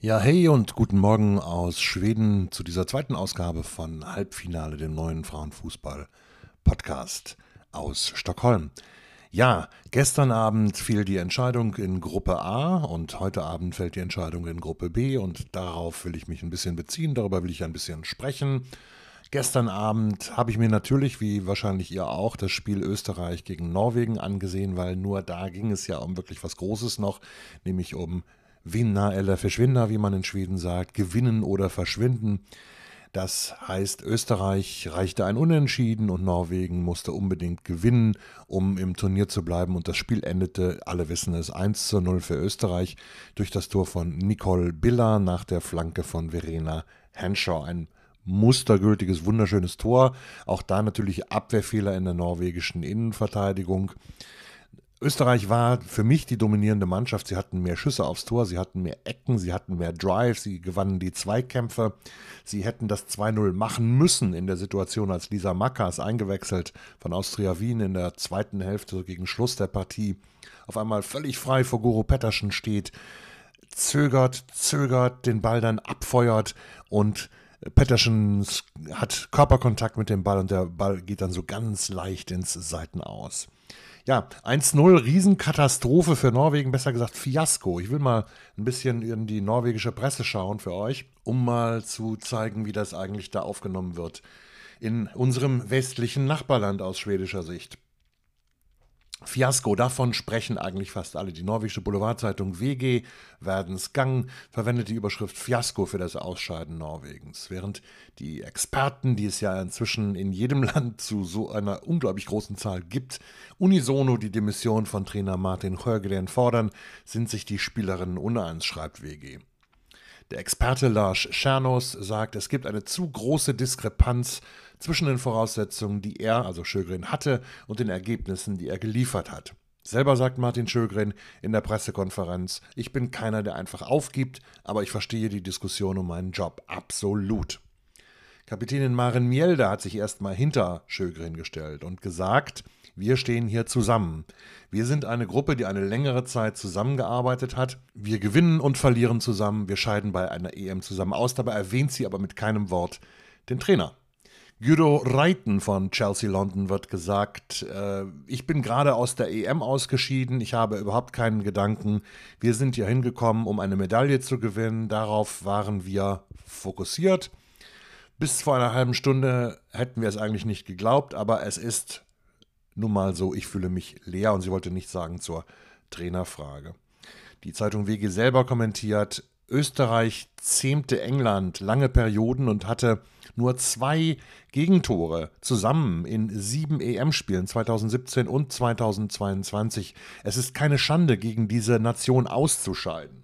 Ja, hey und guten Morgen aus Schweden zu dieser zweiten Ausgabe von Halbfinale, dem neuen Frauenfußball-Podcast aus Stockholm. Ja, gestern Abend fiel die Entscheidung in Gruppe A und heute Abend fällt die Entscheidung in Gruppe B und darauf will ich mich ein bisschen beziehen, darüber will ich ein bisschen sprechen. Gestern Abend habe ich mir natürlich, wie wahrscheinlich ihr auch, das Spiel Österreich gegen Norwegen angesehen, weil nur da ging es ja um wirklich was Großes noch, nämlich um Vinna eller Verschwinder, wie man in Schweden sagt, gewinnen oder verschwinden. Das heißt, Österreich reichte ein Unentschieden und Norwegen musste unbedingt gewinnen, um im Turnier zu bleiben. Und das Spiel endete, alle wissen es, 1 zu 0 für Österreich durch das Tor von Nicole Biller nach der Flanke von Verena Henshaw. Ein mustergültiges, wunderschönes Tor. Auch da natürlich Abwehrfehler in der norwegischen Innenverteidigung. Österreich war für mich die dominierende Mannschaft. Sie hatten mehr Schüsse aufs Tor, sie hatten mehr Ecken, sie hatten mehr Drive, sie gewannen die Zweikämpfe. Sie hätten das 2-0 machen müssen in der Situation, als Lisa Mackers eingewechselt von Austria Wien in der zweiten Hälfte gegen Schluss der Partie auf einmal völlig frei vor Guru Petterschen steht, zögert, zögert, den Ball dann abfeuert und Petterschen hat Körperkontakt mit dem Ball und der Ball geht dann so ganz leicht ins Seitenaus. Ja, 1-0, Riesenkatastrophe für Norwegen, besser gesagt Fiasko. Ich will mal ein bisschen in die norwegische Presse schauen für euch, um mal zu zeigen, wie das eigentlich da aufgenommen wird. In unserem westlichen Nachbarland aus schwedischer Sicht. Fiasko, davon sprechen eigentlich fast alle. Die norwegische Boulevardzeitung WG Verdens Gang verwendet die Überschrift Fiasko für das Ausscheiden Norwegens, während die Experten, die es ja inzwischen in jedem Land zu so einer unglaublich großen Zahl gibt, unisono die Demission von Trainer Martin Sjögren fordern, sind sich die Spielerinnen uneins, schreibt WG. Der Experte Lars Schernos sagt, es gibt eine zu große Diskrepanz zwischen den Voraussetzungen, die er, also Schögren, hatte und den Ergebnissen, die er geliefert hat. Selber sagt Martin Schögren in der Pressekonferenz, ich bin keiner, der einfach aufgibt, aber ich verstehe die Diskussion um meinen Job absolut. Kapitänin Maren Mjelde hat sich erstmal hinter Schögren gestellt und gesagt, wir stehen hier zusammen. Wir sind eine Gruppe, die eine längere Zeit zusammengearbeitet hat. Wir gewinnen und verlieren zusammen. Wir scheiden bei einer EM zusammen aus. Dabei erwähnt sie aber mit keinem Wort den Trainer. Guido Reiten von Chelsea London wird gesagt, äh, ich bin gerade aus der EM ausgeschieden, ich habe überhaupt keinen Gedanken. Wir sind hier hingekommen, um eine Medaille zu gewinnen. Darauf waren wir fokussiert. Bis vor einer halben Stunde hätten wir es eigentlich nicht geglaubt, aber es ist nun mal so, ich fühle mich leer und sie wollte nichts sagen zur Trainerfrage. Die Zeitung WG selber kommentiert, Österreich zähmte England lange Perioden und hatte nur zwei Gegentore zusammen in sieben EM-Spielen 2017 und 2022. Es ist keine Schande, gegen diese Nation auszuscheiden.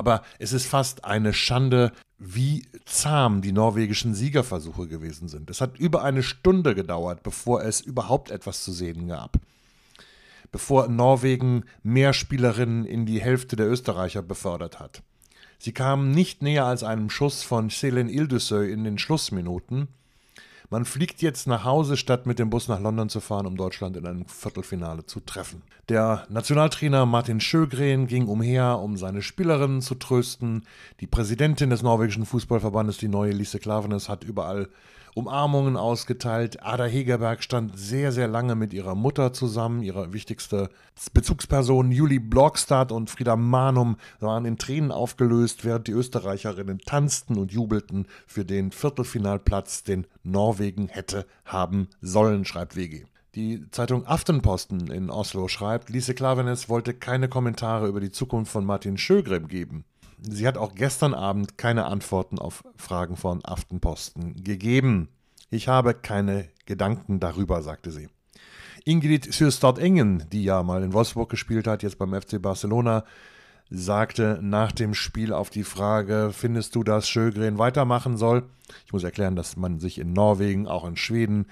Aber es ist fast eine Schande, wie zahm die norwegischen Siegerversuche gewesen sind. Es hat über eine Stunde gedauert, bevor es überhaupt etwas zu sehen gab. Bevor Norwegen mehr Spielerinnen in die Hälfte der Österreicher befördert hat. Sie kamen nicht näher als einem Schuss von Selen Ildesøy in den Schlussminuten man fliegt jetzt nach Hause, statt mit dem Bus nach London zu fahren, um Deutschland in einem Viertelfinale zu treffen. Der Nationaltrainer Martin Schögren ging umher, um seine Spielerinnen zu trösten. Die Präsidentin des norwegischen Fußballverbandes, die neue Lise Klavenes, hat überall Umarmungen ausgeteilt. Ada Hegerberg stand sehr, sehr lange mit ihrer Mutter zusammen. Ihre wichtigste Bezugsperson Julie Blokstad und Frieda Manum waren in Tränen aufgelöst, während die Österreicherinnen tanzten und jubelten für den Viertelfinalplatz, den Norwegen hätte haben sollen, schreibt WG. Die Zeitung Aftenposten in Oslo schreibt, Lise Klavenes wollte keine Kommentare über die Zukunft von Martin Schögrim geben. Sie hat auch gestern Abend keine Antworten auf Fragen von Aftenposten gegeben. Ich habe keine Gedanken darüber, sagte sie. Ingrid Sjöstad-Engen, die ja mal in Wolfsburg gespielt hat, jetzt beim FC Barcelona, sagte nach dem Spiel auf die Frage, findest du, dass Sjögren weitermachen soll? Ich muss erklären, dass man sich in Norwegen, auch in Schweden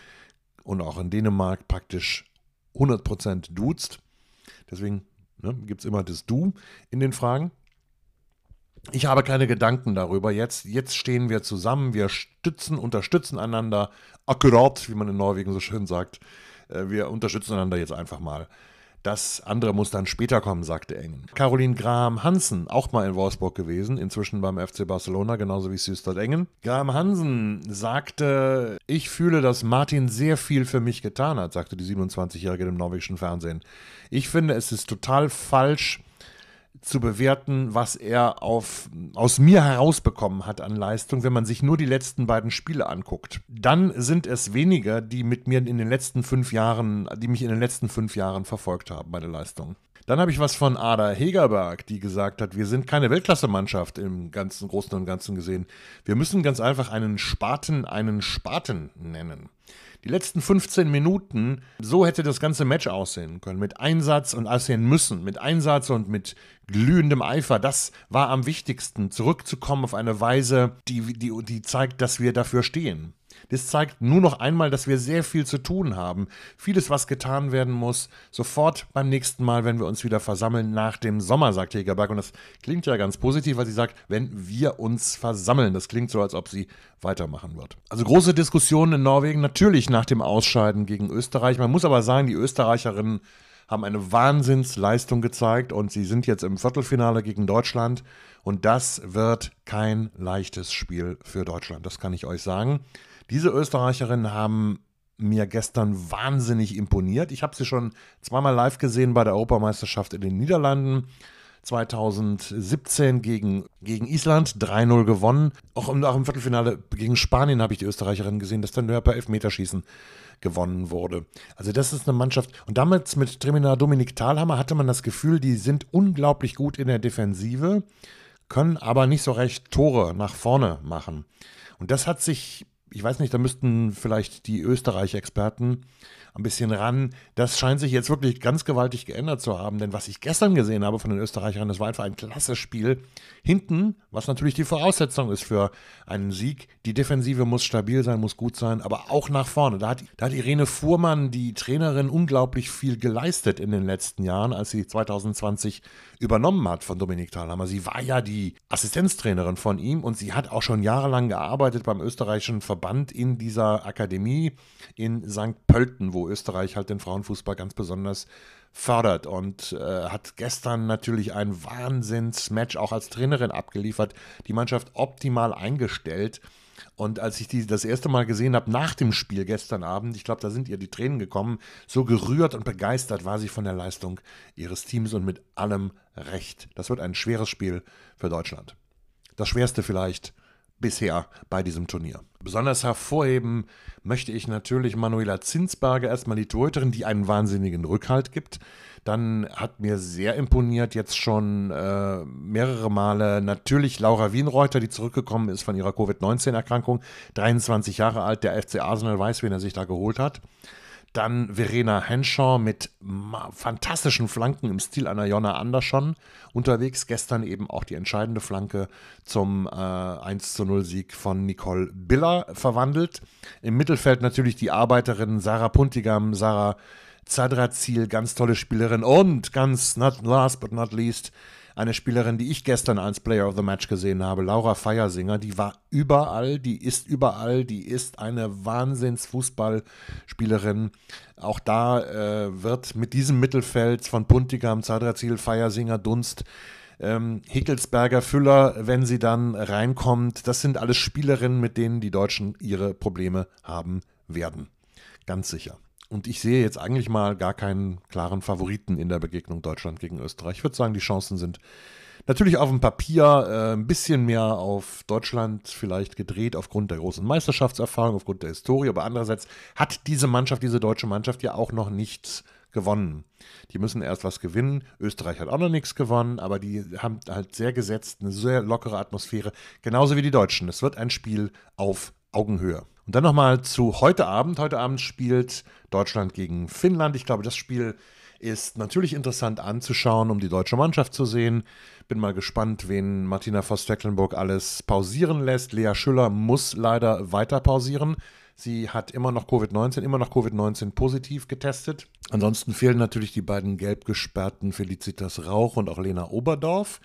und auch in Dänemark praktisch 100% duzt. Deswegen ne, gibt es immer das Du in den Fragen. Ich habe keine Gedanken darüber. Jetzt, jetzt stehen wir zusammen, wir stützen, unterstützen einander, akkurat, wie man in Norwegen so schön sagt. Äh, wir unterstützen einander jetzt einfach mal. Das andere muss dann später kommen, sagte Engen. Caroline Graham Hansen, auch mal in Wolfsburg gewesen, inzwischen beim FC Barcelona, genauso wie Süstert Engen. Graham Hansen sagte, ich fühle, dass Martin sehr viel für mich getan hat, sagte die 27-Jährige im norwegischen Fernsehen. Ich finde, es ist total falsch, zu bewerten, was er auf, aus mir herausbekommen hat an Leistung, wenn man sich nur die letzten beiden Spiele anguckt. Dann sind es weniger, die mit mir in den letzten fünf Jahren, die mich in den letzten fünf Jahren verfolgt haben, meine Leistung. Dann habe ich was von Ada Hegerberg, die gesagt hat, wir sind keine Weltklasse-Mannschaft im ganzen Großen und Ganzen gesehen. Wir müssen ganz einfach einen Spaten einen Spaten nennen die letzten 15 Minuten, so hätte das ganze Match aussehen können. Mit Einsatz und aussehen müssen. Mit Einsatz und mit glühendem Eifer. Das war am wichtigsten. Zurückzukommen auf eine Weise, die, die, die zeigt, dass wir dafür stehen. Das zeigt nur noch einmal, dass wir sehr viel zu tun haben. Vieles, was getan werden muss, sofort beim nächsten Mal, wenn wir uns wieder versammeln nach dem Sommer, sagt Hegerberg. Und das klingt ja ganz positiv, weil sie sagt, wenn wir uns versammeln. Das klingt so, als ob sie weitermachen wird. Also große Diskussionen in Norwegen, natürlich nach dem Ausscheiden gegen Österreich. Man muss aber sagen, die Österreicherinnen haben eine Wahnsinnsleistung gezeigt und sie sind jetzt im Viertelfinale gegen Deutschland. Und das wird kein leichtes Spiel für Deutschland, das kann ich euch sagen. Diese Österreicherinnen haben mir gestern wahnsinnig imponiert. Ich habe sie schon zweimal live gesehen bei der Europameisterschaft in den Niederlanden. 2017 gegen, gegen Island 3-0 gewonnen. Auch im, auch im Viertelfinale gegen Spanien habe ich die Österreicherinnen gesehen, das dann nur per Elfmeterschießen gewonnen wurde. Also das ist eine Mannschaft. Und damals mit Tremina Dominik Thalhammer hatte man das Gefühl, die sind unglaublich gut in der Defensive, können aber nicht so recht Tore nach vorne machen. Und das hat sich ich weiß nicht, da müssten vielleicht die Österreich-Experten ein bisschen ran. Das scheint sich jetzt wirklich ganz gewaltig geändert zu haben, denn was ich gestern gesehen habe von den Österreichern, das war einfach ein klasse Spiel. Hinten, was natürlich die Voraussetzung ist für einen Sieg, die Defensive muss stabil sein, muss gut sein, aber auch nach vorne. Da hat, da hat Irene Fuhrmann, die Trainerin, unglaublich viel geleistet in den letzten Jahren, als sie 2020 übernommen hat von Dominik Thalhammer. Sie war ja die Assistenztrainerin von ihm und sie hat auch schon jahrelang gearbeitet beim österreichischen Verband in dieser Akademie in St. Pölten, wo Österreich halt den Frauenfußball ganz besonders fördert und äh, hat gestern natürlich ein Wahnsinnsmatch auch als Trainerin abgeliefert, die Mannschaft optimal eingestellt. Und als ich die das erste Mal gesehen habe nach dem Spiel gestern Abend, ich glaube, da sind ihr die Tränen gekommen, so gerührt und begeistert war sie von der Leistung ihres Teams und mit allem Recht. Das wird ein schweres Spiel für Deutschland. Das schwerste vielleicht bisher bei diesem Turnier. Besonders hervorheben möchte ich natürlich Manuela Zinsberger, erstmal die Torhüterin, die einen wahnsinnigen Rückhalt gibt. Dann hat mir sehr imponiert jetzt schon äh, mehrere Male natürlich Laura Wienreuter, die zurückgekommen ist von ihrer Covid-19-Erkrankung, 23 Jahre alt, der FC Arsenal weiß, wen er sich da geholt hat. Dann Verena Henshaw mit fantastischen Flanken im Stil einer Jonna Andersson unterwegs. Gestern eben auch die entscheidende Flanke zum äh, 1 zu 0 Sieg von Nicole Biller verwandelt. Im Mittelfeld natürlich die Arbeiterin Sarah Puntigam, Sarah Zadrazil, ganz tolle Spielerin und ganz not last but not least eine Spielerin, die ich gestern als Player of the Match gesehen habe, Laura Feiersinger, die war überall, die ist überall, die ist eine Wahnsinns-Fußballspielerin. Auch da äh, wird mit diesem Mittelfeld von Puntigam, Zadrazil, Feiersinger, Dunst, ähm, Hickelsberger, Füller, wenn sie dann reinkommt, das sind alles Spielerinnen, mit denen die Deutschen ihre Probleme haben werden. Ganz sicher. Und ich sehe jetzt eigentlich mal gar keinen klaren Favoriten in der Begegnung Deutschland gegen Österreich. Ich würde sagen, die Chancen sind natürlich auf dem Papier äh, ein bisschen mehr auf Deutschland vielleicht gedreht aufgrund der großen Meisterschaftserfahrung, aufgrund der Historie. Aber andererseits hat diese Mannschaft, diese deutsche Mannschaft ja auch noch nichts gewonnen. Die müssen erst was gewinnen. Österreich hat auch noch nichts gewonnen, aber die haben halt sehr gesetzt, eine sehr lockere Atmosphäre, genauso wie die Deutschen. Es wird ein Spiel auf Augenhöhe. Und dann nochmal zu heute Abend. Heute Abend spielt Deutschland gegen Finnland. Ich glaube, das Spiel ist natürlich interessant anzuschauen, um die deutsche Mannschaft zu sehen. Bin mal gespannt, wen Martina Voss-Tecklenburg alles pausieren lässt. Lea Schüller muss leider weiter pausieren. Sie hat immer noch Covid-19, immer noch Covid-19 positiv getestet. Ansonsten fehlen natürlich die beiden gelb gesperrten Felicitas Rauch und auch Lena Oberdorf.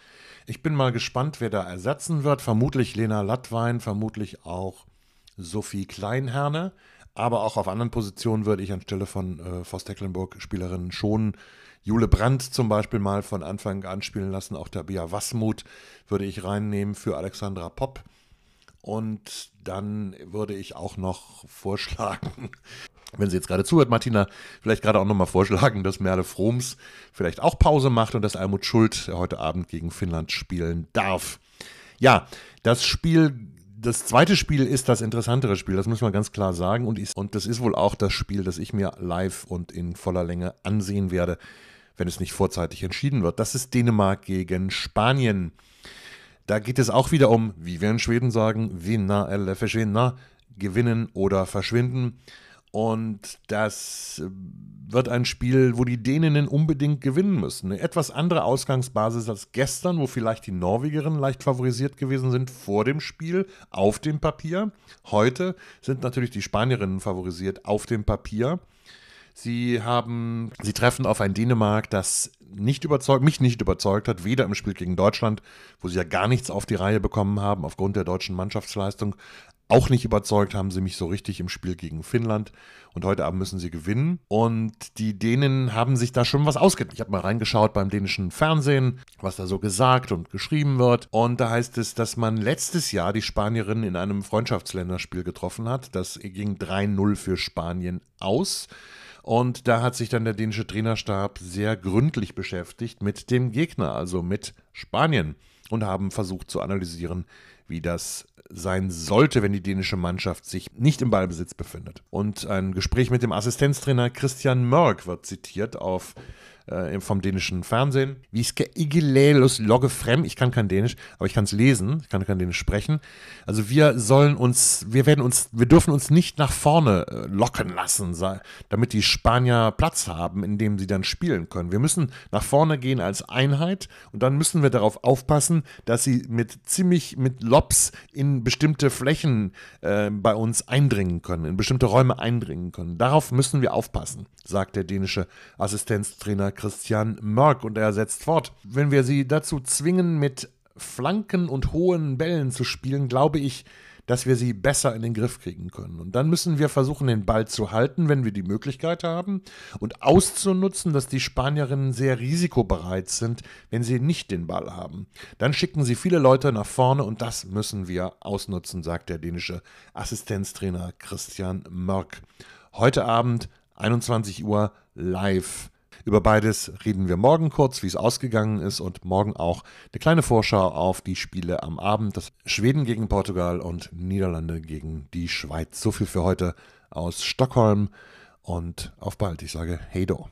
Ich bin mal gespannt, wer da ersetzen wird. Vermutlich Lena Lattwein, vermutlich auch Sophie Kleinherne. Aber auch auf anderen Positionen würde ich anstelle von äh, Voss Tecklenburg Spielerinnen schon Jule Brandt zum Beispiel mal von Anfang an spielen lassen. Auch der Bia Wasmut würde ich reinnehmen für Alexandra Popp. Und dann würde ich auch noch vorschlagen, wenn sie jetzt gerade zuhört, Martina, vielleicht gerade auch nochmal vorschlagen, dass Merle Froms vielleicht auch Pause macht und dass Almut Schuld heute Abend gegen Finnland spielen darf. Ja, das Spiel, das zweite Spiel ist das interessantere Spiel, das muss man ganz klar sagen. Und, ist, und das ist wohl auch das Spiel, das ich mir live und in voller Länge ansehen werde, wenn es nicht vorzeitig entschieden wird. Das ist Dänemark gegen Spanien. Da geht es auch wieder um, wie wir in Schweden sagen, vinna eller försvinna, gewinnen oder verschwinden. Und das wird ein Spiel, wo die Däninnen unbedingt gewinnen müssen. Eine etwas andere Ausgangsbasis als gestern, wo vielleicht die Norwegerinnen leicht favorisiert gewesen sind vor dem Spiel auf dem Papier. Heute sind natürlich die Spanierinnen favorisiert auf dem Papier. Sie haben, sie treffen auf ein Dänemark, das nicht überzeugt, mich nicht überzeugt hat, weder im Spiel gegen Deutschland, wo sie ja gar nichts auf die Reihe bekommen haben aufgrund der deutschen Mannschaftsleistung, auch nicht überzeugt haben sie mich so richtig im Spiel gegen Finnland. Und heute Abend müssen sie gewinnen. Und die Dänen haben sich da schon was ausgedacht. Ich habe mal reingeschaut beim dänischen Fernsehen, was da so gesagt und geschrieben wird. Und da heißt es, dass man letztes Jahr die Spanierin in einem Freundschaftsländerspiel getroffen hat. Das ging 3-0 für Spanien aus. Und da hat sich dann der dänische Trainerstab sehr gründlich beschäftigt mit dem Gegner, also mit Spanien, und haben versucht zu analysieren, wie das sein sollte, wenn die dänische Mannschaft sich nicht im Ballbesitz befindet. Und ein Gespräch mit dem Assistenztrainer Christian Mörk wird zitiert auf äh, vom dänischen Fernsehen. Wie Igelelus logge frem. Ich kann kein Dänisch, aber ich kann es lesen. Ich kann kein Dänisch sprechen. Also wir sollen uns, wir werden uns, wir dürfen uns nicht nach vorne äh, locken lassen, damit die Spanier Platz haben, in dem sie dann spielen können. Wir müssen nach vorne gehen als Einheit und dann müssen wir darauf aufpassen, dass sie mit ziemlich mit Lobs in bestimmte Flächen äh, bei uns eindringen können, in bestimmte Räume eindringen können. Darauf müssen wir aufpassen, sagt der dänische Assistenztrainer Christian Mörk und er setzt fort. Wenn wir sie dazu zwingen, mit Flanken und hohen Bällen zu spielen, glaube ich, dass wir sie besser in den Griff kriegen können. Und dann müssen wir versuchen, den Ball zu halten, wenn wir die Möglichkeit haben und auszunutzen, dass die Spanierinnen sehr risikobereit sind, wenn sie nicht den Ball haben. Dann schicken sie viele Leute nach vorne und das müssen wir ausnutzen, sagt der dänische Assistenztrainer Christian Mörk. Heute Abend 21 Uhr live über beides reden wir morgen kurz, wie es ausgegangen ist und morgen auch eine kleine Vorschau auf die Spiele am Abend. Das Schweden gegen Portugal und Niederlande gegen die Schweiz. So viel für heute aus Stockholm und auf bald. Ich sage Hey do.